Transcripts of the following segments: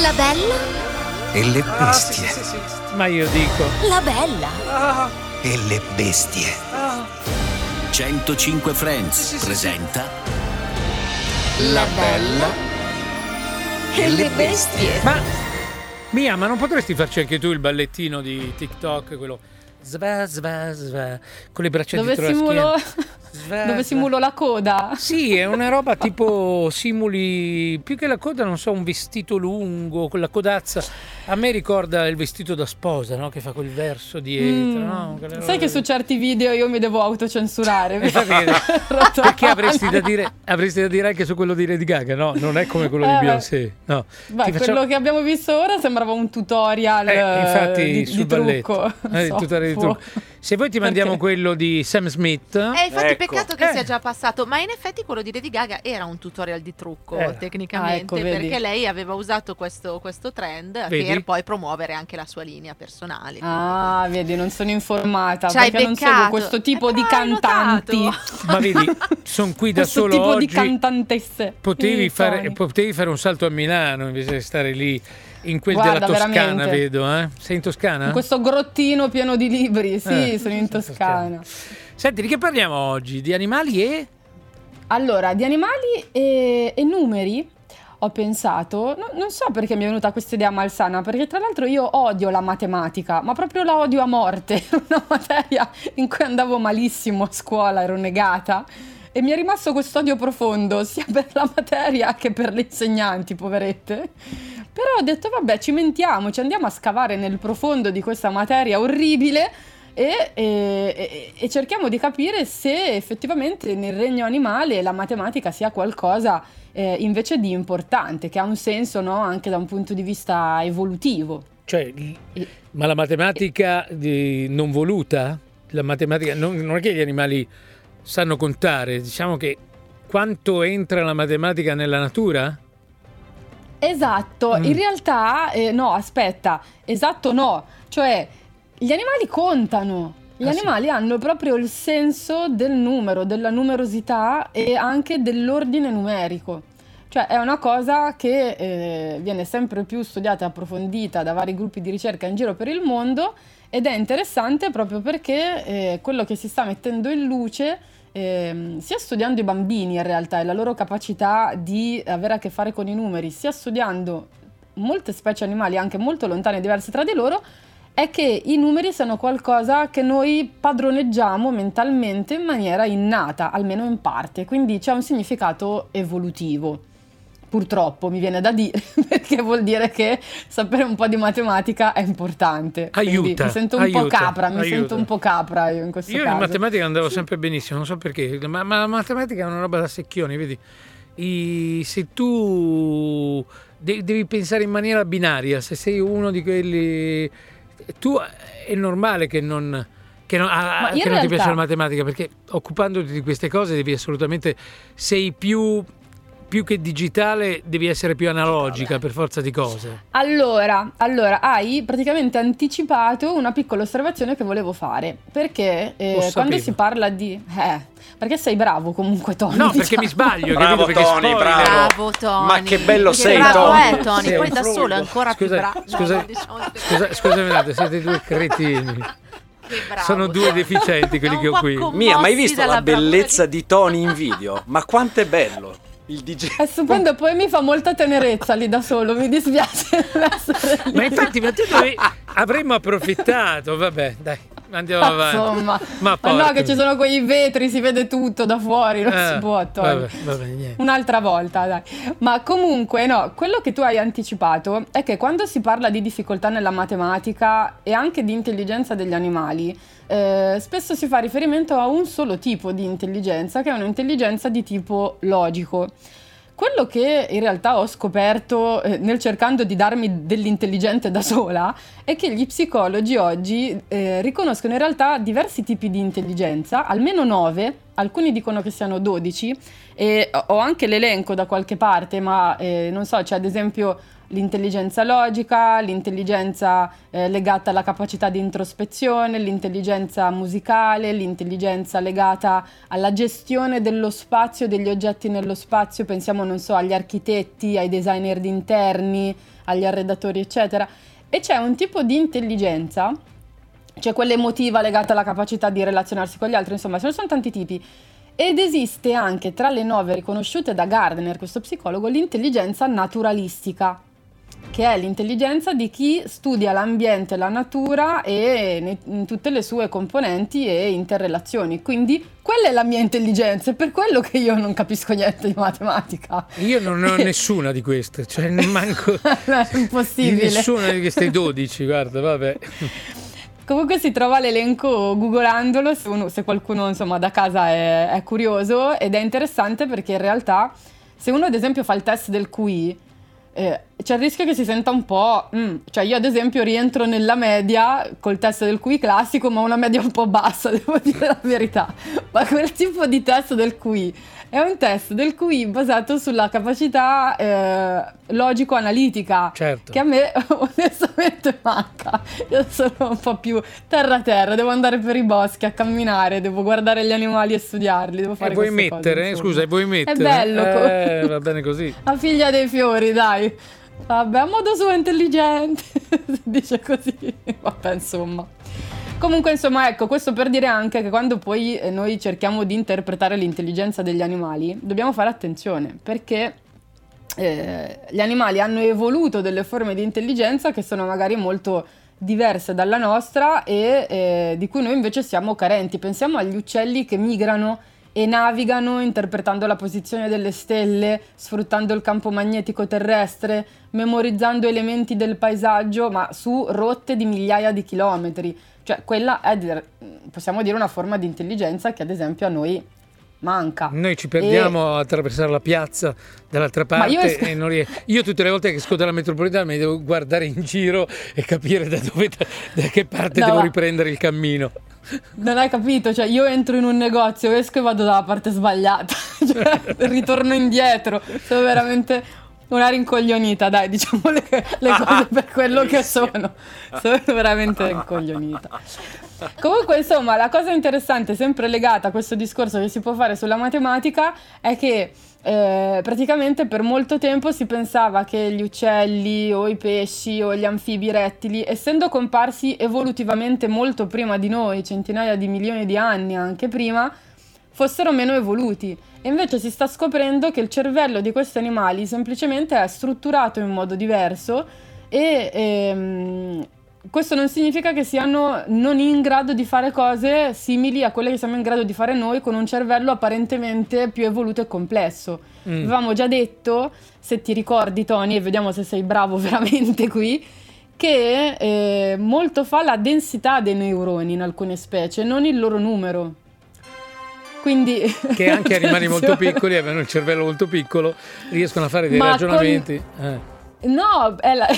La bella? E le bestie. Ah, sì, sì, sì, sì. Ma io dico. La bella? Ah, E le bestie. ah. 105 Friends presenta La bella? E le bestie. Ma Mia, ma non potresti farci anche tu il ballettino di TikTok, quello sva sva sva con le braccia Dove dietro simulo, la schiena? Sva, dove simulo la coda. Sì, è una roba tipo simuli più che la coda, non so, un vestito lungo con la codazza. A me ricorda il vestito da sposa, no? Che fa quel verso dietro, Mm. no? Sai che su certi video io mi devo autocensurare. Rotto Perché avresti da, dire, avresti da dire anche su quello di Lady Gaga, no? Non è come quello di Eh, Beyoncé, no. Beh, facciamo- quello che abbiamo visto ora sembrava un tutorial Eh, infatti di, sul di balletto. trucco. Eh, So, tutorial di trucco. Se voi ti mandiamo Perché? quello di Sam Smith, Eh, infatti Ecco. peccato che Eh. sia già passato, ma in effetti quello di Lady Gaga era un tutorial di trucco Eh. tecnicamente, Ah, ecco, vedi. perché lei aveva usato questo, questo trend Vedi? per poi promuovere anche la sua linea personale. Ah, vedi, non sono informata Ci hai perché non seguo beccato. questo tipo Eh, di cantanti. notato. ma vedi, sono qui da questo solo tipo oggi. di cantantesse. Potevi fare, potevi fare un salto a Milano invece di stare lì in quel Guarda, della Toscana, veramente. vedo, eh? Sei in Toscana? In questo grottino pieno di libri, sì, Eh, sono in Toscana. Senti, di che parliamo oggi? Di animali e Allora, di animali e, e numeri ho pensato, no- non so perché mi è venuta questa idea malsana, perché tra l'altro io odio la matematica, ma proprio la odio a morte, una materia in cui andavo malissimo a scuola, ero negata. E mi è rimasto questo odio profondo, sia per la materia che per le insegnanti, poverette. Però ho detto, vabbè, cimentiamoci, andiamo a scavare nel profondo di questa materia orribile e, e- e- cerchiamo di capire se effettivamente nel regno animale la matematica sia qualcosa eh, invece di importante, che ha un senso no, anche da un punto di vista evolutivo. cioè, ma la matematica non voluta? La matematica non, non è che gli animali sanno contare, diciamo che quanto entra la matematica nella natura? Esatto, Mm. in realtà eh, no, aspetta, esatto no, cioè gli animali contano. Gli Ah, sì. animali hanno proprio il senso del numero, della numerosità e anche dell'ordine numerico. Cioè è una cosa che eh, viene sempre più studiata e approfondita da vari gruppi di ricerca in giro per il mondo ed è interessante proprio perché eh, quello che si sta mettendo in luce, ehm, sia studiando i bambini in realtà e la loro capacità di avere a che fare con i numeri, sia studiando molte specie animali anche molto lontane e diverse tra di loro, è che i numeri sono qualcosa che noi padroneggiamo mentalmente in maniera innata, almeno in parte, quindi c'è un significato evolutivo. Purtroppo mi viene da dire, perché vuol dire che sapere un po' di matematica è importante. Quindi Aiuta, Mi sento un po' aiuta, capra, mi aiuta. sento un po' capra io in questo Io caso. in matematica andavo sempre benissimo, non so perché, ma, ma la matematica è una roba da secchioni, vedi? I- se tu de- devi pensare in maniera binaria, se sei uno di quelli... Tu è normale che non... Che, non, in che non ti realtà- piace la matematica perché occupandoti di queste cose devi assolutamente sei più, più che digitale devi essere più analogica per forza di cose Allora, allora, hai praticamente anticipato una piccola osservazione che volevo fare. Perché eh, quando si parla di. Eh, perché sei bravo comunque, Tony. no perché diciamo. mi sbaglio Bravo? Perché Tony, spoiler. bravo. Bravo Tony. Ma che bello Che sei, bravo Tony. è Tony, poi da solo è ancora più Scusa, bravo. scusa, diciamo scusa, scusami un attimo, siete due cretini. bravo, Sono due deficienti quelli che ho qui. Mia, ma hai visto la bellezza di- di Tony in video? Ma quanto è bello il DJ. È stupendo, poi mi fa molta tenerezza lì da solo, mi dispiace. Ma infatti, ma tu dovevi- avremmo approfittato, vabbè, dai, andiamo avanti. Insomma, ma, ma no, che ci sono quei vetri, si vede tutto da fuori, non Eh, si può Tony. Vabbè, vabbè, niente. Un'altra volta, dai. Ma comunque, no, quello che tu hai anticipato è che quando si parla di difficoltà nella matematica e anche di intelligenza degli animali, eh, spesso si fa riferimento a un solo tipo di intelligenza, che è un'intelligenza di tipo logico. Quello che in realtà ho scoperto eh, nel cercando di darmi dell'intelligente da sola è che gli psicologi oggi eh, riconoscono in realtà diversi tipi di intelligenza, almeno nove, alcuni dicono che siano 12 e ho anche l'elenco da qualche parte, ma eh, non so, c'è ad esempio l'intelligenza logica, l'intelligenza eh, legata alla capacità di introspezione, l'intelligenza musicale, l'intelligenza legata alla gestione dello spazio, degli oggetti nello spazio, pensiamo non so agli architetti, ai designer di interni, agli arredatori eccetera. E c'è un tipo di intelligenza, c'è quella emotiva legata alla capacità di relazionarsi con gli altri, insomma ce ne sono tanti tipi. Ed esiste anche tra le nove riconosciute da Gardner, questo psicologo, l'intelligenza naturalistica, che è l'intelligenza di chi studia l'ambiente, la natura e in tutte le sue componenti e interrelazioni. Quindi quella è la mia intelligenza, è per quello che io non capisco niente di matematica. Io non ho nessuna di queste, cioè manco è impossibile. nessuna di queste 12, guarda, vabbè. Comunque si trova l'elenco googlandolo se, uno- se qualcuno insomma da casa è, è curioso ed è interessante perché in realtà se uno ad esempio fa il test del QI eh, c'è il rischio che si senta un po'... mm, cioè io ad esempio rientro nella media col test del QI classico ma una media un po' bassa, devo dire la verità. Ma quel tipo di test del QI è un test del QI basato sulla capacità eh, logico-analitica Certo. che a me onestamente manca. Io sono un po' più terra terra, devo andare per i boschi a camminare, devo guardare gli animali e studiarli, devo fare E vuoi mettere? cose. Scusa, e vuoi mettere? bello, co- Eh, va bene così. La figlia dei fiori, dai. Vabbè, a modo suo intelligente, si dice così. Vabbè, insomma. Comunque, insomma, ecco, questo per dire anche che quando poi eh, noi cerchiamo di interpretare l'intelligenza degli animali, dobbiamo fare attenzione, perché eh, gli animali hanno evoluto delle forme di intelligenza che sono magari molto diverse dalla nostra e eh, di cui noi invece siamo carenti. Pensiamo agli uccelli che migrano e navigano interpretando la posizione delle stelle, sfruttando il campo magnetico terrestre, memorizzando elementi del paesaggio, ma su rotte di migliaia di chilometri. Cioè, quella è, possiamo dire, una forma di intelligenza che ad esempio a noi manca. Noi ci perdiamo a attraversare la piazza dall'altra parte io es- e non ries- Io tutte le volte che esco dalla metropolitana mi devo guardare in giro e capire da dove da che parte No, devo riprendere il cammino. Non hai capito? Cioè, io entro in un negozio, esco e vado dalla parte sbagliata. cioè, ritorno indietro. Sono veramente una rincoglionita, dai, diciamo le, le cose per quello che sono. Sono veramente rincoglionita. Comunque, insomma, la cosa interessante, sempre legata a questo discorso che si può fare sulla matematica, è che eh, praticamente per molto tempo si pensava che gli uccelli o i pesci o gli anfibi rettili, essendo comparsi evolutivamente molto prima di noi, centinaia di milioni di anni anche prima, fossero meno evoluti. E invece si sta scoprendo che il cervello di questi animali semplicemente è strutturato in modo diverso e ehm, questo non significa che siano non in grado di fare cose simili a quelle che siamo in grado di fare noi con un cervello apparentemente più evoluto e complesso. Mm. Avevamo già detto, se ti ricordi Tony, e vediamo se sei bravo veramente qui, che eh, molto fa la densità dei neuroni in alcune specie, non il loro numero. Quindi Che anche animali molto piccoli, avendo il cervello molto piccolo, riescono a fare dei Ma ragionamenti. eh. No, è la...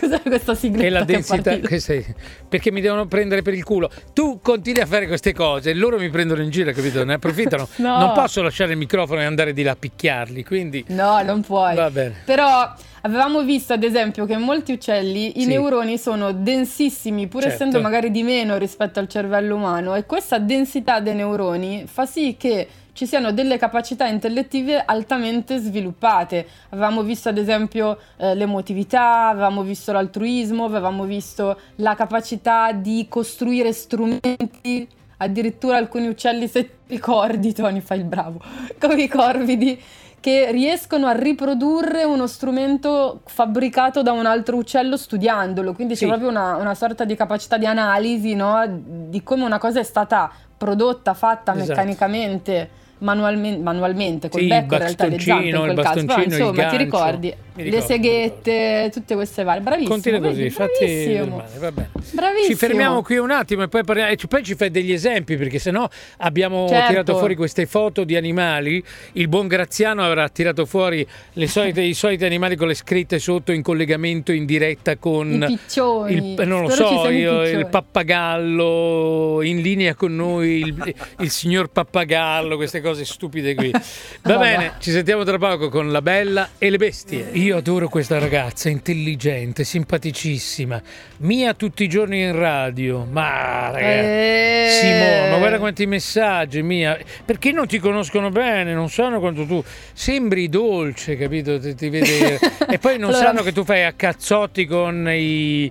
cos'è questa sigletta E la è densità, che sei- perché mi devono prendere per il culo. Tu continui a fare queste cose, loro mi prendono in giro, capito? Ne approfittano. No. Non posso lasciare il microfono e andare di là a picchiarli, quindi No, non puoi. va bene. Però avevamo visto ad esempio che in molti uccelli i Sì. neuroni sono densissimi, pur Certo. essendo magari di meno rispetto al cervello umano, e questa densità dei neuroni fa sì che ci siano delle capacità intellettive altamente sviluppate. Avevamo visto ad esempio eh, l'emotività, avevamo visto l'altruismo, avevamo visto la capacità di costruire strumenti. Addirittura alcuni uccelli, se ti ricordi, Tony, fai il bravo, come i corvidi, che riescono a riprodurre uno strumento fabbricato da un altro uccello studiandolo. Quindi Sì. c'è proprio una, una sorta di capacità di analisi no? di come una cosa è stata prodotta, fatta Esatto. meccanicamente, manualmen- manualmente, col Sì, il becco in realtà le zampe in bastoncino, quel il caso, però insomma ti gancio. ricordi Mi le ricordo, seghette, tutte queste varie, bravissimo. Continua così, bravissimo. male, va bene. Bravissimo. Ci fermiamo qui un attimo e poi, parliamo, e poi ci fai degli esempi perché sennò abbiamo Certo. tirato fuori queste foto di animali. Il buon Graziano avrà tirato fuori le solite- i soliti animali con le scritte sotto in collegamento in diretta con I piccioni. il, non lo Spero so, io, il pappagallo in linea con noi, il, il signor pappagallo, queste cose stupide qui. Va bene, ci sentiamo tra poco con la bella e le bestie. Io adoro questa ragazza, intelligente, simpaticissima. Mia tutti i giorni in radio. Ma ragazzi, Eh. Simone, ma guarda quanti messaggi, Mia. Perché non ti conoscono bene, non sanno quanto tu sembri dolce, capito? Ti, ti vede- e poi non Allora- sanno che tu fai a cazzotti con i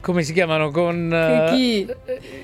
come si chiamano? Con Chi?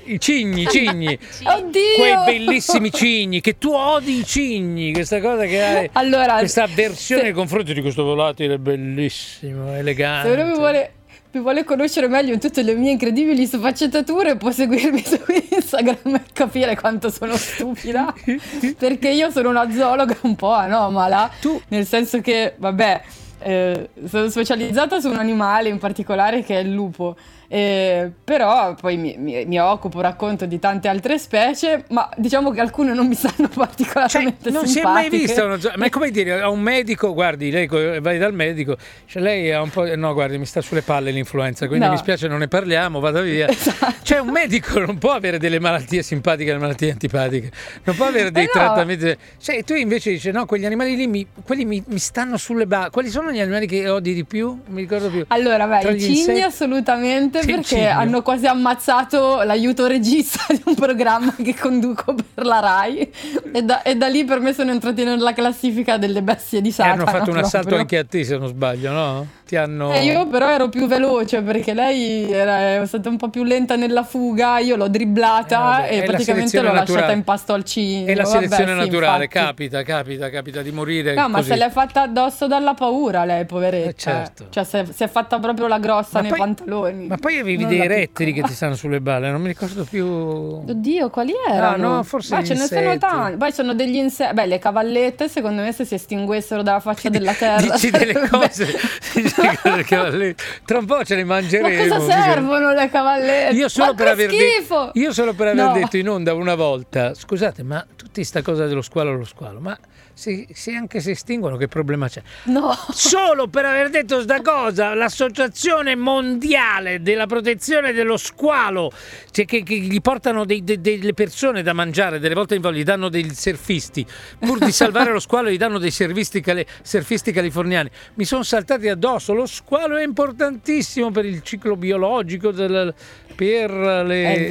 i cigni, i cigni. Oddio! Quei bellissimi cigni, che tu odi i cigni, questa cosa che hai, Allora, questa avversione se- nei confronti di questo volatile bellissimo, elegante. Se uno mi vuole, mi vuole conoscere meglio in tutte le mie incredibili sfaccettature, può seguirmi su Instagram e capire quanto sono stupida. Perché io sono una zoologa un po' anomala. Tu- Nel senso che, vabbè, eh, sono specializzata su un animale in particolare che è il lupo. Eh, però poi mi, mi- mi occupo, racconto di tante altre specie, ma diciamo che alcune non mi stanno Cioè, particolarmente non si è mai vista una zo- ma è come dire a un medico guardi lei vai dal medico cioè lei ha un po' no guardi mi sta sulle palle l'influenza quindi No. mi spiace non ne parliamo vada via Esatto. cioè un medico non può avere delle malattie simpatiche e delle malattie antipatiche non può avere dei Eh no. trattamenti cioè tu invece dici no quegli animali lì mi, quelli mi, mi stanno sulle balle quali sono gli animali che odi di più mi ricordo più Allora, beh, i cigni assolutamente Sì, il perché hanno quasi ammazzato l'aiuto regista di un programma che conduco per la RAI e da, e da lì per me sono entrati nella classifica delle bestie di e Satana. hanno fatto un assalto proprio. anche a te se non sbaglio no? ti hanno Eh, io però ero più veloce perché lei era è stata un po' più lenta nella fuga, io l'ho dribblata Eh, vabbè, e praticamente l'ho lasciata naturale. in pasto al cigno. è la Vabbè, selezione sì, naturale infatti. capita capita capita di morire No, ma così. se l'è fatta addosso dalla paura lei, poveretta. Eh, certo. Cioè, si è, si è fatta proprio la grossa Ma nei poi- pantaloni. Ma poi avevi Non dei rettili che ti stanno sulle balle, non mi ricordo più. Oddio, quali erano? Ah, no, forse Ma ce ne sono tanti. Poi sono degli insetti. Beh, le cavallette, secondo me, se si estinguessero dalla faccia della terra. Dici delle cose, dici delle tra un po' ce le Ma mangeremo. cosa servono le cavallette? Io solo, Ma per aver de- schifo! io solo per aver No. detto in onda una volta, scusate, ma tutta sta cosa dello squalo lo squalo, ma se, se anche si estinguono che problema c'è? No. Solo per aver detto sta cosa, l'Associazione Mondiale della Protezione dello Squalo, cioè che, che gli portano dei- de- delle persone da mangiare, delle volte in volo, gli danno dei surfisti, pur di salvare lo squalo gli danno dei surfisti, cali- surfisti californiani. Mi sono saltati addosso, lo squalo è importantissimo per il ciclo biologico, del- per le...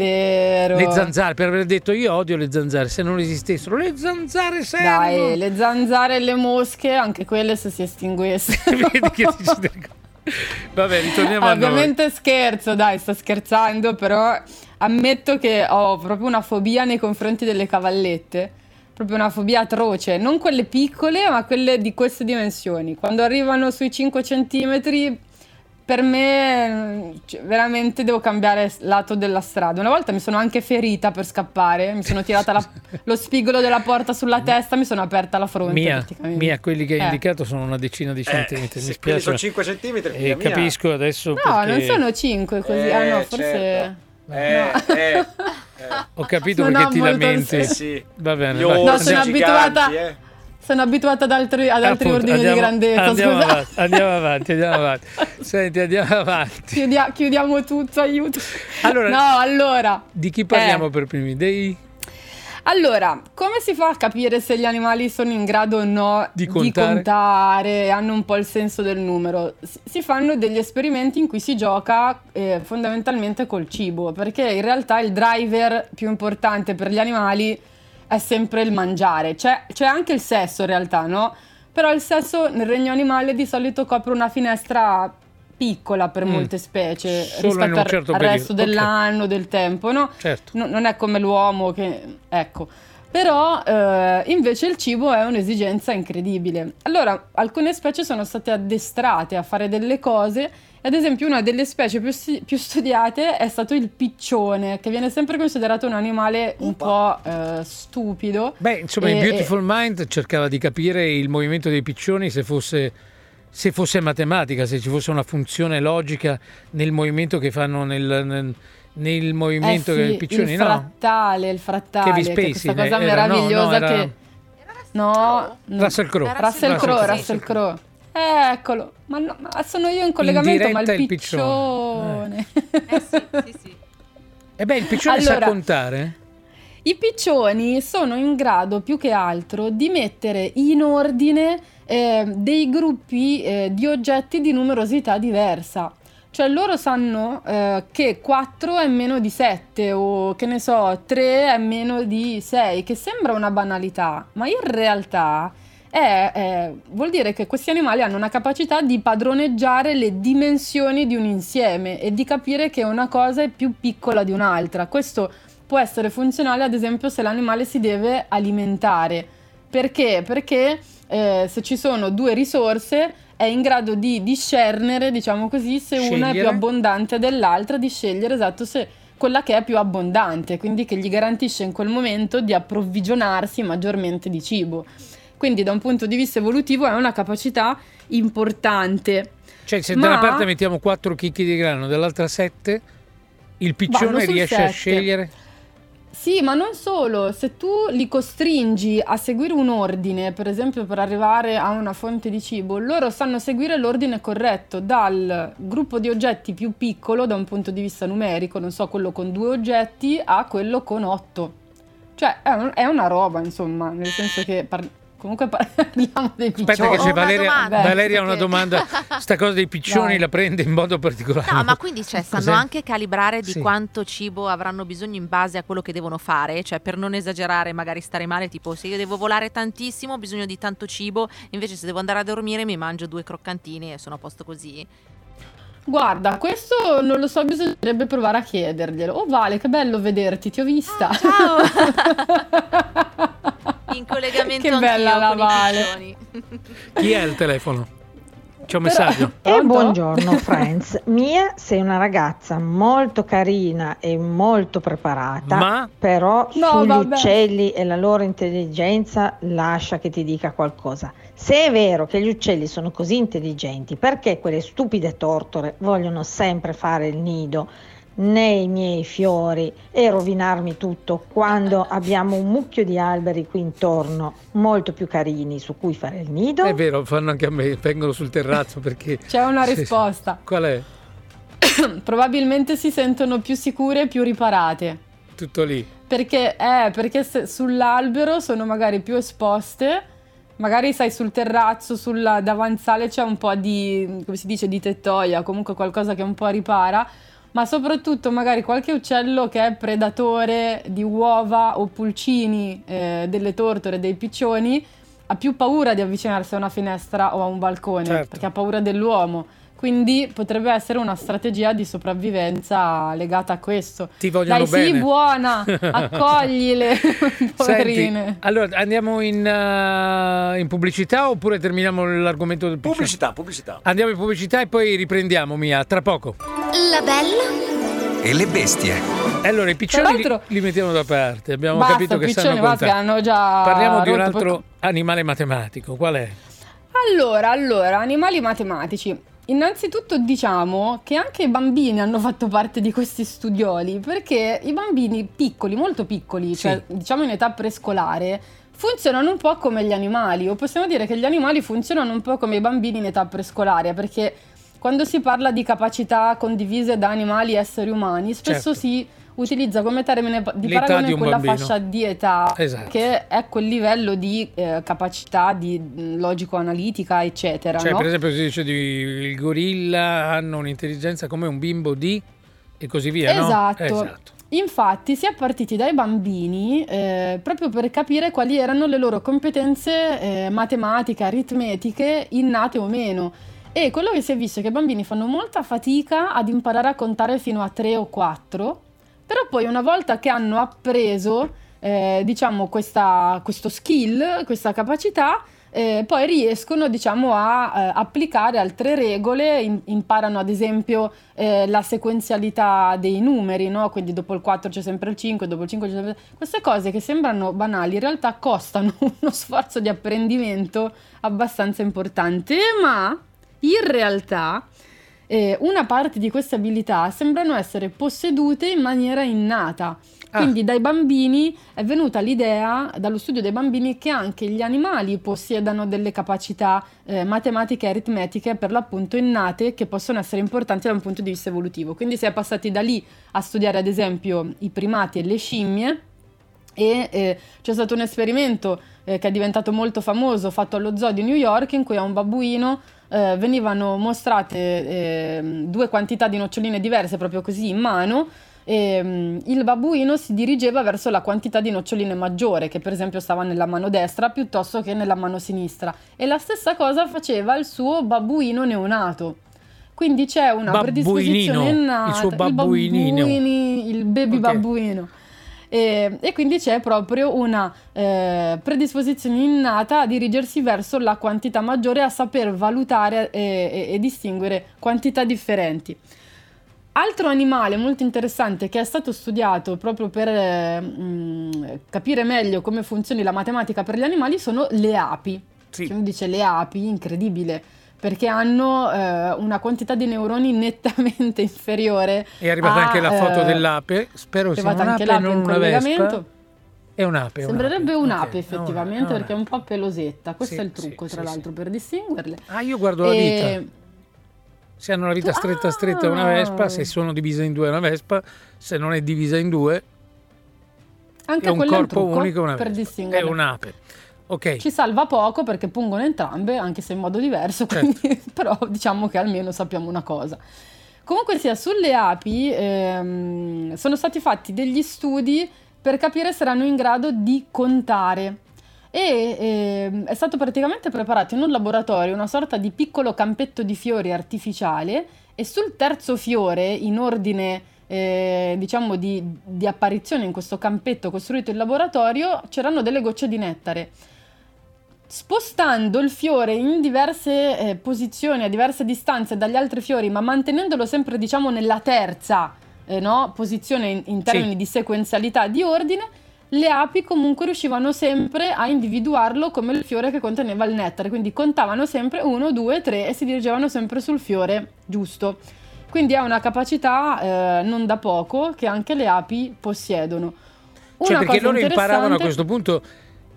Le zanzare, per aver detto io odio le zanzare, se non esistessero le zanzare servono. Dai, le zanzare e le mosche, anche quelle se si estinguessero. Vedi che ti. Vabbè, ritorniamo a noi. Ovviamente scherzo, dai, sto scherzando, però ammetto che ho proprio una fobia nei confronti delle cavallette. Proprio una fobia atroce, non quelle piccole, ma quelle di queste dimensioni. Quando arrivano sui 5 centimetri, per me cioè, veramente devo cambiare lato della strada. Una volta mi sono anche ferita per scappare, mi sono tirata la- lo spigolo della porta sulla testa, mi sono aperta la fronte. Mia, mia, quelli che hai Eh. indicato sono una decina di centimetri. se Mi spiace. sono 5 centimetri, Eh, mia, mia. capisco adesso No, perché non sono 5 così. ah no, Eh, forse... certo. Eh, No. eh, eh. ho capito Non perché ti lamenti. Eh sì. Va bene. Vai. No, sono abituata- giganti, eh. Sono abituata ad altri, ad altri Appunto, ordini andiamo- di grandezza. Andiamo avanti, andiamo avanti, andiamo avanti. Senti, andiamo avanti. Chiudia- chiudiamo tutto, aiuto. Allora- no, allora. Di chi parliamo Eh. per primi? Dei... Allora, come si fa a capire se gli animali sono in grado o no Di contare? contare, hanno un po' il senso del numero? Si- Si fanno degli esperimenti in cui si gioca eh, fondamentalmente col cibo, perché in realtà il driver più importante per gli animali è sempre il mangiare. C'è, c'è anche il sesso in realtà, no? Però il sesso nel regno animale di solito copre una finestra piccola per Mm. molte specie Solo rispetto al, certo al resto dell'anno, del tempo, no? Certo. No- non è come l'uomo che ecco Però eh, invece il cibo è un'esigenza incredibile. Allora, alcune specie sono state addestrate a fare delle cose. Ad esempio, una delle specie più, più studiate è stato il piccione, che viene sempre considerato un animale un po' eh, stupido. Beh, insomma, in E- Beautiful Mind cercava di capire il movimento dei piccioni se fosse, se fosse matematica, se ci fosse una funzione logica nel movimento che fanno nel, nel- nel Eh movimento sì, che i piccioni, il no? frattale, il frattale, Kevin che questa cosa eh, era- no, meravigliosa no, era- che... No, no. Russell Crowe. Russell Russell Crowe, Russell Crowe. Eh, eccolo, ma, no, ma sono io in collegamento, ma diretta il il piccione. piccione. Eh sì, sì, sì. E beh, il piccione sa Allora- contare? I piccioni sono in grado più che altro di mettere in ordine eh, dei gruppi eh, di oggetti di numerosità diversa. Cioè loro sanno eh, che 4 è meno di 7 o che ne so, 3 è meno di 6, che sembra una banalità, ma in realtà è, è- vuol dire che questi animali hanno una capacità di padroneggiare le dimensioni di un insieme e di capire che una cosa è più piccola di un'altra. Questo può essere funzionale ad esempio se l'animale si deve alimentare. Perché? Perché eh, se ci sono due risorse è in grado di discernere, diciamo così, se una è più Scegliere. abbondante dell'altra, di scegliere esatto se quella che è più abbondante, quindi che gli garantisce in quel momento di approvvigionarsi maggiormente di cibo. Quindi da un punto di vista evolutivo è una capacità importante. Cioè, se Ma- da una parte mettiamo 4 chicchi di grano, dall'altra 7, il piccione riesce a sette. scegliere? Sì, ma non solo, se tu li costringi a seguire un ordine, per esempio per arrivare a una fonte di cibo, loro sanno seguire l'ordine corretto dal gruppo di oggetti più piccolo da un punto di vista numerico, non so, quello con due oggetti, a quello con otto. Cioè è, un- è una roba, insomma, nel senso che par- comunque parliamo dei Aspetta piccioni. che Ho c'è una Valeria, domanda, Valeria ha una domanda. Sta cosa dei piccioni Vai. la prende in modo particolare. No, ma quindi cioè, sanno Cos'è? anche calibrare di Sì. quanto cibo avranno bisogno in base a quello che devono fare, cioè per non esagerare, magari stare male, tipo se io devo volare tantissimo ho bisogno di tanto cibo, invece se devo andare a dormire mi mangio due croccantini e sono a posto così. Guarda, questo non lo so, bisognerebbe provare a chiederglielo. Oh Vale, che bello vederti, ti ho vista. Ciao! In collegamento Che bella la Vale. Chi è il telefono? C'è un Però- messaggio. E Pronto? buongiorno Friends, Mia sei una ragazza molto carina e molto preparata, Ma? però No, sugli vabbè. uccelli e la loro intelligenza lascia che ti dica qualcosa. Se è vero che gli uccelli sono così intelligenti, perché quelle stupide tortore vogliono sempre fare il nido nei miei fiori e rovinarmi tutto quando abbiamo un mucchio di alberi qui intorno molto più carini su cui fare il nido? È vero, fanno anche a me, vengono sul terrazzo perché... C'è una risposta. Qual è? Probabilmente si sentono più sicure e più riparate. Tutto lì. Perché, eh, perché se- sull'albero sono magari più esposte, magari sai sul terrazzo, sul davanzale c'è un po' di, come si dice, di tettoia, comunque qualcosa che un po' ripara, ma soprattutto magari qualche uccello che è predatore di uova o pulcini eh, delle tortore, dei piccioni, ha più paura di avvicinarsi a una finestra o a un balcone, Certo. perché ha paura dell'uomo. Quindi potrebbe essere una strategia di sopravvivenza legata a questo. Ti vogliono Dai, bene. sì, buona, accoglile, poverine. Senti, allora andiamo in, eh, in pubblicità oppure terminiamo l'argomento del piccione? Pubblicità, pubblicità. Andiamo in pubblicità e poi riprendiamo, Mia, tra poco. La bella, E le bestie. Allora, i piccioni li, li mettiamo da parte, abbiamo Basta, capito che piccioni, sanno basta, hanno già Parliamo di un altro animale matematico, qual è? Allora, allora, animali matematici. Innanzitutto diciamo che anche i bambini hanno fatto parte di questi studioli, perché i bambini piccoli, molto piccoli, Sì. cioè diciamo in età prescolare, funzionano un po' come gli animali, o possiamo dire che gli animali funzionano un po' come i bambini in età prescolare, perché quando si parla di capacità condivise da animali e esseri umani, spesso Certo. si utilizza come termine di L'età paragone di quella bambino. fascia di età Esatto. che è quel livello di eh, capacità di mh, logico-analitica, eccetera. Cioè, no? per esempio, si dice di il gorilla hanno un'intelligenza come un bimbo di e così via, no? Esatto. Esatto. Infatti si è partiti dai bambini eh, proprio per capire quali erano le loro competenze eh, matematiche, aritmetiche, innate o meno. E quello che si è visto è che i bambini fanno molta fatica ad imparare a contare fino a 3 o 4, però poi una volta che hanno appreso eh, diciamo, questa, questo skill, questa capacità, eh, poi riescono diciamo, a eh, applicare altre regole, in- imparano ad esempio eh, la sequenzialità dei numeri, no? quindi dopo il 4 c'è sempre il 5, dopo il 5 c'è sempre... Queste cose che sembrano banali in realtà costano uno sforzo di apprendimento abbastanza importante, ma in realtà eh, una parte di queste abilità sembrano essere possedute in maniera innata. Ah. Quindi dai bambini è venuta l'idea, dallo studio dei bambini, che anche gli animali possiedano delle capacità eh, matematiche e aritmetiche per l'appunto innate che possono essere importanti da un punto di vista evolutivo. Quindi si è passati da lì a studiare ad esempio i primati e le scimmie e eh, c'è stato un esperimento eh, che è diventato molto famoso fatto allo zoo di New York in cui a un babbuino eh, venivano mostrate eh, due quantità di noccioline diverse proprio così in mano e mm, il babbuino si dirigeva verso la quantità di noccioline maggiore che per esempio stava nella mano destra piuttosto che nella mano sinistra e la stessa cosa faceva il suo babbuino neonato. Quindi c'è una predisposizione innata, il suo babbuinino. babbuini, il baby Ok. babbuino. E, e quindi c'è proprio una eh, predisposizione innata a dirigersi verso la quantità maggiore, a saper valutare e, e- e distinguere quantità differenti. Altro animale molto interessante che è stato studiato proprio per eh, mh, capire meglio come funzioni la matematica per gli animali sono le api. Sì. Uno dice le api, incredibile, perché hanno eh, una quantità di neuroni nettamente inferiore. È arrivata a, anche la foto eh, dell'ape. Spero è sia un'ape e non una vespa. È un'ape. è Sembrerebbe un'ape. un'ape Ok, effettivamente è un'ape. perché è un po' pelosetta. Questo Sì, è il trucco, sì, tra sì. l'altro, per distinguerle. Ah, io guardo la E- vita. Se hanno la vita stretta stretta è una Ah! vespa, se sono divise in due è una vespa, se non è divisa in due Anche è un quello è un corpo unico, è una per vespa. È distinguerle. un'ape. Ok. Ci salva poco perché pungono entrambe, anche se in modo diverso, Certo. quindi- però diciamo che almeno sappiamo una cosa. Comunque sia, sulle api ehm, sono stati fatti degli studi per capire se erano in grado di contare. E ehm, è stato praticamente preparato in un laboratorio una sorta di piccolo campetto di fiori artificiale e sul terzo fiore, in ordine eh, diciamo di, di apparizione in questo campetto costruito in laboratorio, c'erano delle gocce di nettare. Spostando il fiore in diverse eh, posizioni, a diverse distanze dagli altri fiori, ma mantenendolo sempre, diciamo, nella terza eh, no, posizione in, in termini Sì. di sequenzialità di ordine, le api comunque riuscivano sempre a individuarlo come il fiore che conteneva il nettare. Quindi contavano sempre uno, due, tre e si dirigevano sempre sul fiore giusto. Quindi è una capacità eh, non da poco che anche le api possiedono. Cioè, Una perché cosa loro imparavano a interessante- questo punto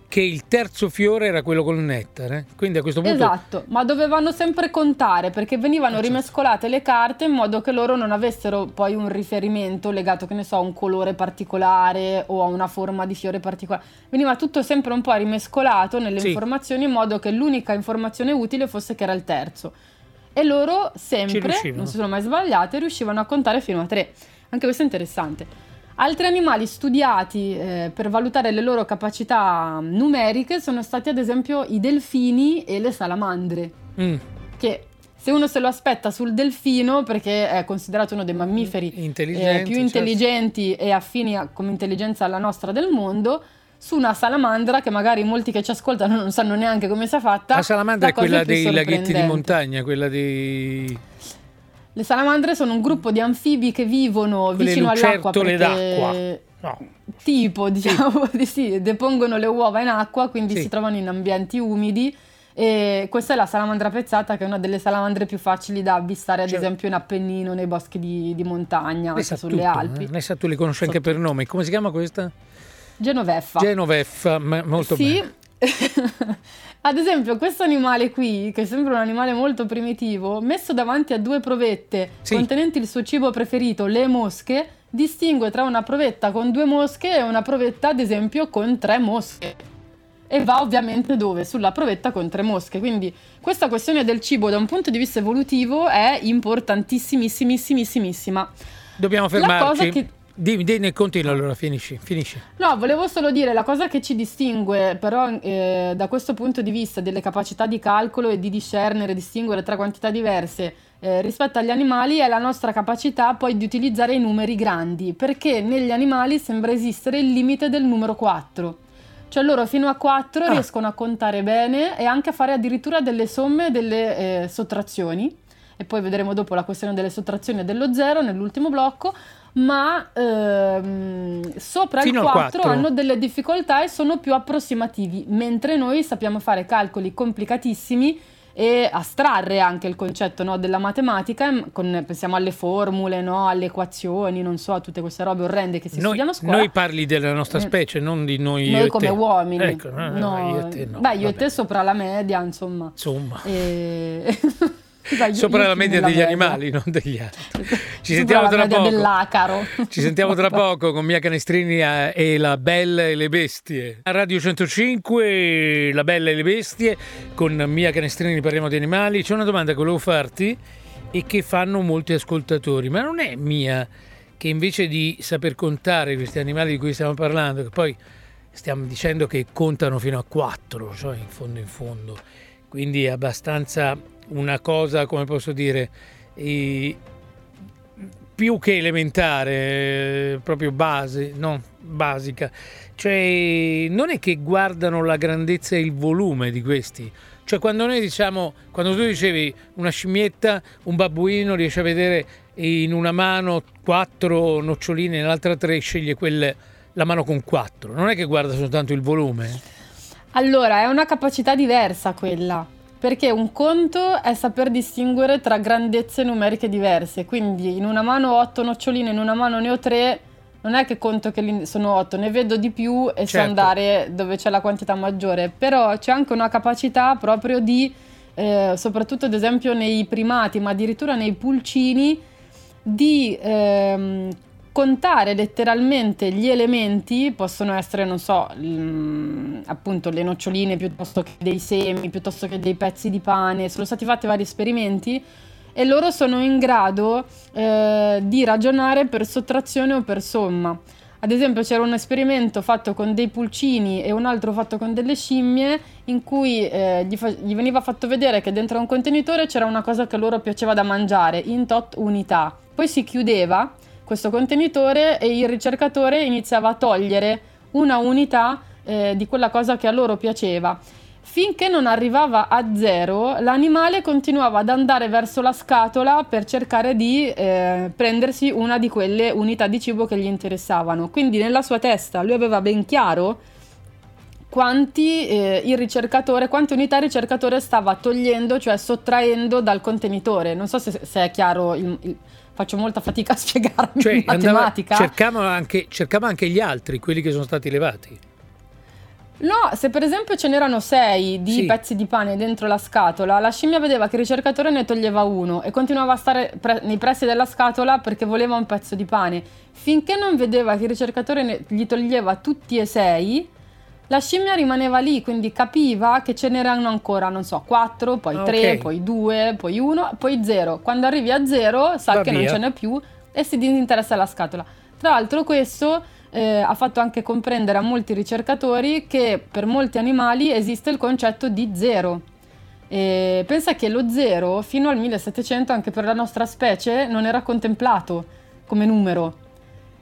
che il terzo fiore era quello col nettare. Quindi a questo punto Esatto, ma dovevano sempre contare perché venivano certo. rimescolate le carte in modo che loro non avessero poi un riferimento legato, che ne so, a un colore particolare o a una forma di fiore particolare. Veniva tutto sempre un po' rimescolato nelle Sì. informazioni in modo che l'unica informazione utile fosse che era il terzo. E loro sempre, non si sono mai sbagliate, riuscivano a contare fino a tre. Anche questo è interessante. Altri animali studiati eh, per valutare le loro capacità numeriche sono stati ad esempio i delfini e le salamandre, Mm, che se uno se lo aspetta sul delfino, perché è considerato uno dei mammiferi eh, intelligenti, più certo. intelligenti e affini a- come intelligenza alla nostra del mondo, su una salamandra che magari molti che ci ascoltano non sanno neanche come sia fatta. La salamandra la è quella dei laghetti di montagna, quella dei Le salamandre sono un gruppo di anfibi che vivono quelle vicino all'acqua perché d'acqua. No. tipo, diciamo di sì, depongono le uova in acqua, quindi Sì. si trovano in ambienti umidi. E questa è la salamandra pezzata, che è una delle salamandre più facili da avvistare, ad Cioè- esempio in Appennino, nei boschi di, di montagna, anche sulle tutto, Alpi. eh? Lei sa tu li conosci anche per nome. Come si chiama questa? Genoveffa. Genoveffa, ma- molto sì. bene. Ad esempio, questo animale qui, che sembra un animale molto primitivo, messo davanti a due provette Sì. contenenti il suo cibo preferito, le mosche, distingue tra una provetta con due mosche e una provetta, ad esempio, con tre mosche. E va ovviamente dove? Sulla provetta con tre mosche. Quindi questa questione del cibo da un punto di vista evolutivo è importantissimissimissima. Dobbiamo cosa fermarci. che- Dimmi, dimmi, continua allora, finisci, finisci. No, volevo solo dire la cosa che ci distingue, però, eh, da questo punto di vista delle capacità di calcolo e di discernere, distinguere tra quantità diverse eh, rispetto agli animali è la nostra capacità poi di utilizzare i numeri grandi, perché negli animali sembra esistere il limite del numero 4. Cioè loro fino a 4 Ah. riescono a contare bene e anche a fare addirittura delle somme e delle eh, sottrazioni. E poi vedremo dopo la questione delle sottrazioni e dello zero nell'ultimo blocco. Ma ehm, sopra Fino il al 4 quattro. hanno delle difficoltà e sono più approssimativi, mentre noi sappiamo fare calcoli complicatissimi e astrarre anche il concetto no, della matematica, m- con- pensiamo alle formule, no, alle equazioni, non so, a tutte queste robe orrende che si Noi, studiano a scuola. noi parli della nostra Eh, specie, non di noi, Noi e come te. uomini. Ecco, no, no, io e te no. Beh, io e vabbè. te sopra la media, insomma. Insomma, E... Io- sopra io la media degli media. animali, non degli altri. Ci sentiamo tra poco. dell'acaro. Ci sentiamo tra poco con Mia Canestrini e La Bella e le Bestie. A Radio 105, La Bella e le Bestie, con Mia Canestrini parliamo di animali. C'è una domanda che volevo farti e che fanno molti ascoltatori, ma non è mia che invece di saper contare questi animali di cui stiamo parlando, che poi stiamo dicendo che contano fino a 4, cioè in fondo in fondo, quindi è abbastanza una cosa, come posso dire, eh, più che elementare, eh, proprio base, no, basica. Cioè, non è che guardano la grandezza e il volume di questi. Cioè, quando noi diciamo, quando tu dicevi una scimmietta, un babbuino riesce a vedere in una mano quattro noccioline, nell'altra tre sceglie quelle, la mano con quattro. Non è che guarda soltanto il volume. Allora, è una capacità diversa quella, perché un conto è saper distinguere tra grandezze numeriche diverse, quindi in una mano ho otto noccioline, in una mano ne ho tre, non è che conto che sono otto, ne vedo di più e so Certo. andare dove c'è la quantità maggiore, però c'è anche una capacità proprio di, eh, soprattutto ad esempio nei primati, ma addirittura nei pulcini, di ehm, contare letteralmente gli elementi, possono essere, non so, mm, appunto le noccioline piuttosto che dei semi, piuttosto che dei pezzi di pane, sono stati fatti vari esperimenti e loro sono in grado eh, di ragionare per sottrazione o per somma. Ad esempio c'era un esperimento fatto con dei pulcini e un altro fatto con delle scimmie in cui eh, gli, fa- gli veniva fatto vedere che dentro un contenitore c'era una cosa che loro piaceva da mangiare in tot unità. Poi si chiudeva questo contenitore e il ricercatore iniziava a togliere una unità eh, di quella cosa che a loro piaceva. Finché non arrivava a zero, l'animale continuava ad andare verso la scatola per cercare di eh, prendersi una di quelle unità di cibo che gli interessavano. Quindi nella sua testa lui aveva ben chiaro quanti eh, il ricercatore, quante unità il ricercatore stava togliendo, cioè sottraendo dal contenitore. Non so se, se è chiaro, il- il- faccio molta fatica a spiegarmi Cioè, in andava, matematica. cercava, anche, anche gli altri, quelli che sono stati levati. No, se per esempio ce n'erano sei di Sì. pezzi di pane dentro la scatola, la scimmia vedeva che il ricercatore ne toglieva uno e continuava a stare pre- nei pressi della scatola perché voleva un pezzo di pane. Finché non vedeva che il ricercatore ne- gli toglieva tutti e sei, la scimmia rimaneva lì, quindi capiva che ce n'erano ancora, non so, quattro, poi Ah, tre, ok. poi due, poi uno, poi zero. Quando arrivi a zero sa Va che non via. ce n'è più e si disinteressa la scatola. Tra l'altro questo eh, ha fatto anche comprendere a molti ricercatori che per molti animali esiste il concetto di zero. E pensa che lo zero fino al 1700 anche per la nostra specie non era contemplato come numero.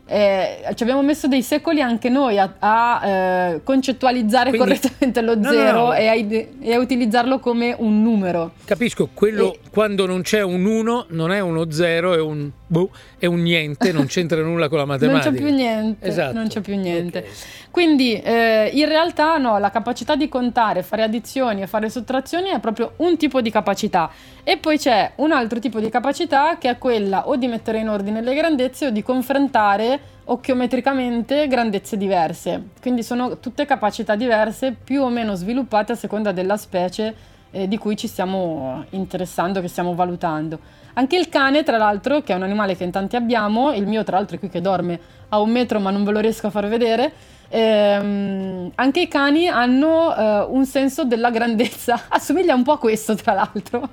Eh, ci abbiamo messo dei secoli anche noi a, a, eh, concettualizzare Quindi- correttamente lo No, no, zero no. E, a, e a utilizzarlo come un numero. Capisco, quello E- quando non c'è un 1 non è uno 0, è un boh, è un niente, non c'entra nulla con la Non matematica. c'è più niente. Esatto. Non c'è più niente. Ok. Quindi eh, in realtà no, la capacità di contare, fare addizioni e fare sottrazioni è proprio un tipo di capacità. E poi c'è un altro tipo di capacità che è quella o di mettere in ordine le grandezze o di confrontare occhiometricamente grandezze diverse. Quindi sono tutte capacità diverse, più o meno sviluppate a seconda della specie eh, di cui ci stiamo interessando, che stiamo valutando. Anche il cane, tra l'altro, che è un animale che in tanti abbiamo, il mio tra l'altro è qui che dorme a un metro ma non ve lo riesco a far vedere, ehm, anche i cani hanno eh, un senso della grandezza, assomiglia un po' a questo tra l'altro,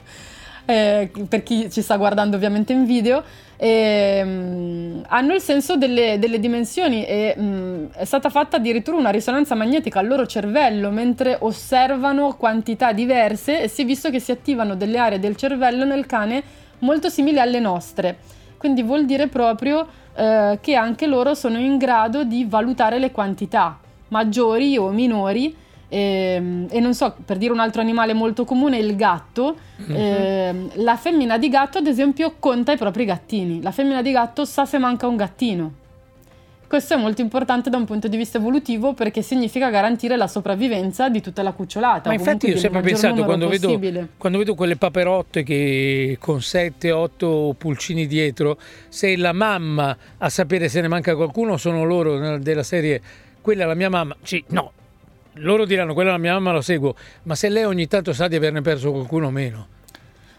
eh, per chi ci sta guardando ovviamente in video, ehm, hanno il senso delle, delle dimensioni e mh, è stata fatta addirittura una risonanza magnetica al loro cervello mentre osservano quantità diverse e si è visto che si attivano delle aree del cervello nel cane molto simili alle nostre. Quindi vuol dire proprio eh, che anche loro sono in grado di valutare le quantità maggiori o minori. Ehm, E, non so, per dire un altro animale molto comune, il gatto, Mhm. ehm, la femmina di gatto ad esempio conta i propri gattini, la femmina di gatto sa se manca un gattino. Questo è molto importante da un punto di vista evolutivo perché significa garantire la sopravvivenza di tutta la cucciolata. Ma infatti io ho sempre pensato quando vedo, quando vedo quelle paperotte che con 7-8 pulcini dietro, se la mamma a sapere se ne manca qualcuno sono loro della serie, quella è la mia mamma, sì, no, loro diranno quella è la mia mamma, lo seguo, ma se lei ogni tanto sa di averne perso qualcuno o meno.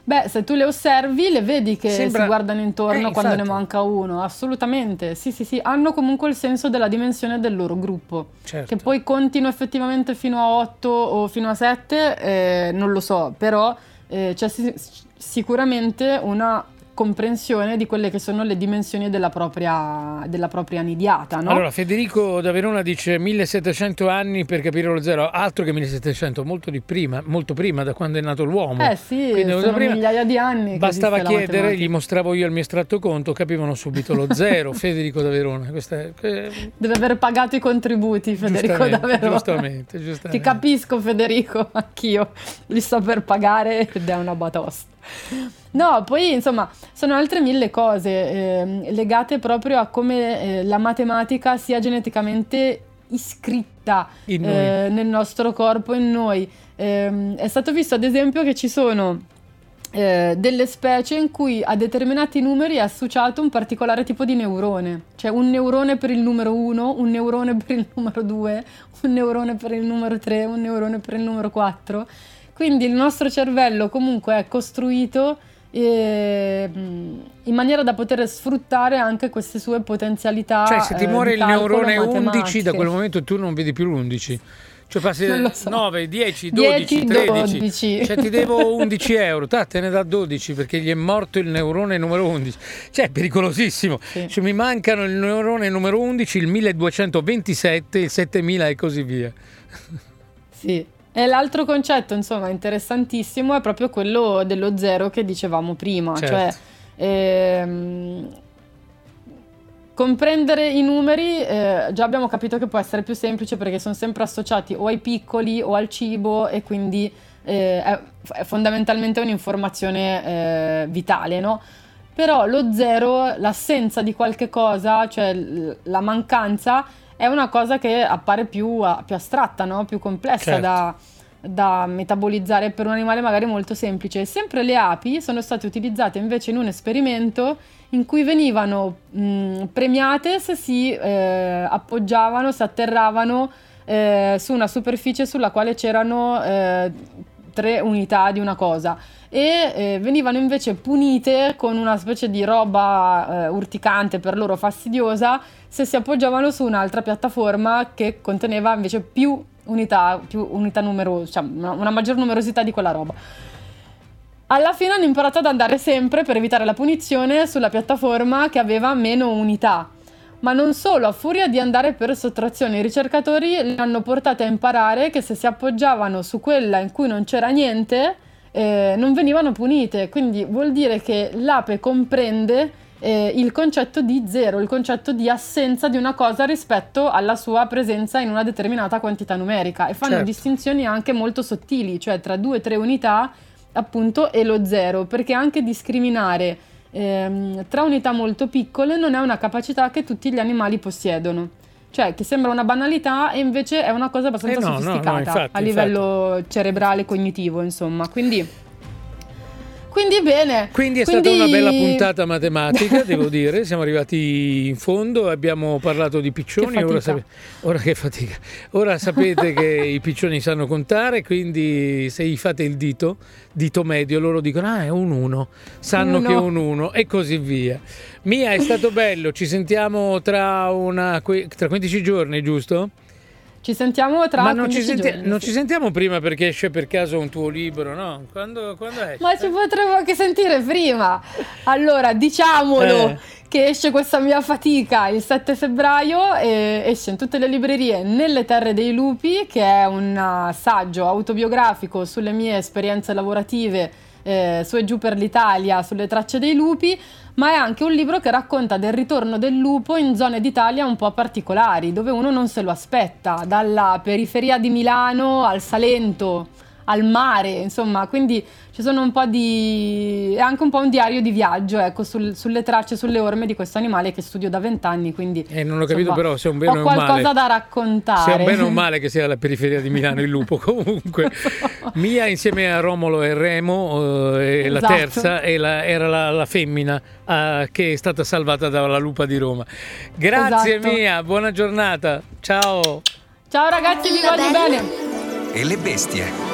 Beh, se tu le osservi, le vedi che Sembra- si guardano intorno Eh, quando ne infatti. manca uno, assolutamente. Sì, sì, sì, hanno comunque il senso della dimensione del loro gruppo. Certo. Che poi contino effettivamente fino a 8 o fino a 7, eh, non lo so, però eh, c'è si- sicuramente una comprensione di quelle che sono le dimensioni della propria, della propria nidiata, no? Allora, Federico da Verona dice 1700 anni per capire lo zero, altro che 1700, molto di prima, molto prima da quando è nato l'uomo. eh sì, Quindi, sono da prima- migliaia di anni. Bastava chiedere, gli mostravo io il mio estratto conto, capivano subito lo zero. Federico da Verona, è, eh, Deve aver pagato i contributi, Federico giustamente, Davvero. giustamente, giustamente. Ti capisco, Federico, anch'io li sto per pagare ed è una batosta. No, poi insomma, sono altre mille cose ehm, legate proprio a come eh, la matematica sia geneticamente iscritta eh, nel nostro corpo, in noi. Ehm, è stato visto ad esempio che ci sono eh, delle specie in cui a determinati numeri è associato un particolare tipo di neurone, cioè un neurone per il numero 1, un neurone per il numero 2, un neurone per il numero 3, un neurone per il numero 4. Quindi il nostro cervello comunque è costruito eh, in maniera da poter sfruttare anche queste sue potenzialità. Cioè, se ti eh, muore di il neurone 11, da quel momento tu non vedi più l'11. Cioè passi so. 9, 10, 12, 10, 13. 12. Cioè ti devo 11 euro, ta, te ne dà 12 perché gli è morto il neurone numero 11. Cioè è pericolosissimo. Sì. Cioè, mi mancano il neurone numero 11, il 1227, il 7000 e così via. Sì. E l'altro concetto, insomma, interessantissimo è proprio quello dello zero che dicevamo prima, Certo. cioè ehm, comprendere i numeri, eh, già abbiamo capito che può essere più semplice perché sono sempre associati o ai piccoli o al cibo e quindi eh, è, è fondamentalmente un'informazione eh, vitale, no? Però lo zero, l'assenza di qualche cosa, cioè l- la mancanza, è una cosa che appare più, più astratta, no? più complessa Certo. da, da metabolizzare per un animale magari molto semplice. Sempre le api sono state utilizzate invece in un esperimento in cui venivano mh, premiate se si eh, appoggiavano, si atterravano eh, su una superficie sulla quale c'erano eh, tre unità di una cosa e eh, venivano invece punite con una specie di roba eh, urticante per loro fastidiosa se si appoggiavano su un'altra piattaforma che conteneva invece più unità, più unità numerose, cioè una, una maggior numerosità di quella roba. Alla fine hanno imparato ad andare sempre per evitare la punizione sulla piattaforma che aveva meno unità. Ma non solo, a furia di andare per sottrazione, i ricercatori le hanno portate a imparare che se si appoggiavano su quella in cui non c'era niente, eh, non venivano punite. Quindi vuol dire che l'ape comprende eh, il concetto di zero, il concetto di assenza di una cosa rispetto alla sua presenza in una determinata quantità numerica e fanno Certo. distinzioni anche molto sottili, cioè tra due o tre unità appunto e lo zero, perché anche discriminare ehm, tra unità molto piccole non è una capacità che tutti gli animali possiedono. Cioè, che sembra una banalità e invece è una cosa abbastanza Eh no, no, no, sofisticata infatti, a livello cerebrale cognitivo, insomma. Quindi, quindi bene. Quindi è Quindi- stata una bella puntata matematica, devo dire. Siamo arrivati in fondo, abbiamo parlato di piccioni. Che Ora, fatica. ora che fatica. Ora sapete che i piccioni sanno contare, quindi se gli fate il dito, dito medio, loro dicono: Ah, è un 1, sanno Uno. che è un 1 e così via. Mia, è stato bello. Ci sentiamo tra, una, tra 15 giorni, giusto? Ci sentiamo tra Ma non ci, 15 senti- non ci sentiamo prima perché esce per caso un tuo libro, no? Quando, quando esce? Ma ci potremmo anche sentire prima. Allora, diciamolo Eh. che esce questa mia fatica il 7 febbraio e esce in tutte le librerie Nelle Terre dei Lupi, che è un saggio autobiografico sulle mie esperienze lavorative eh, su e giù per l'Italia sulle tracce dei lupi, ma è anche un libro che racconta del ritorno del lupo in zone d'Italia un po' particolari, dove uno non se lo aspetta, dalla periferia di Milano al Salento, al mare, insomma, quindi ci sono un po' di... è anche un po' un diario di viaggio, ecco, sul- sulle tracce, sulle orme di questo animale che studio da vent'anni, quindi... Eh, non ho capito insomma, però se è un bene ho o un male. qualcosa da raccontare. Sia un bene o un male che sia alla periferia di Milano il lupo comunque. Mia insieme a Romolo e Remo, eh, la Esatto. terza, e la- era la, la femmina eh, che è stata salvata dalla lupa di Roma. Grazie Esatto. Mia, buona giornata. Ciao. Ciao ragazzi, vi La voglio bene! E le bestie.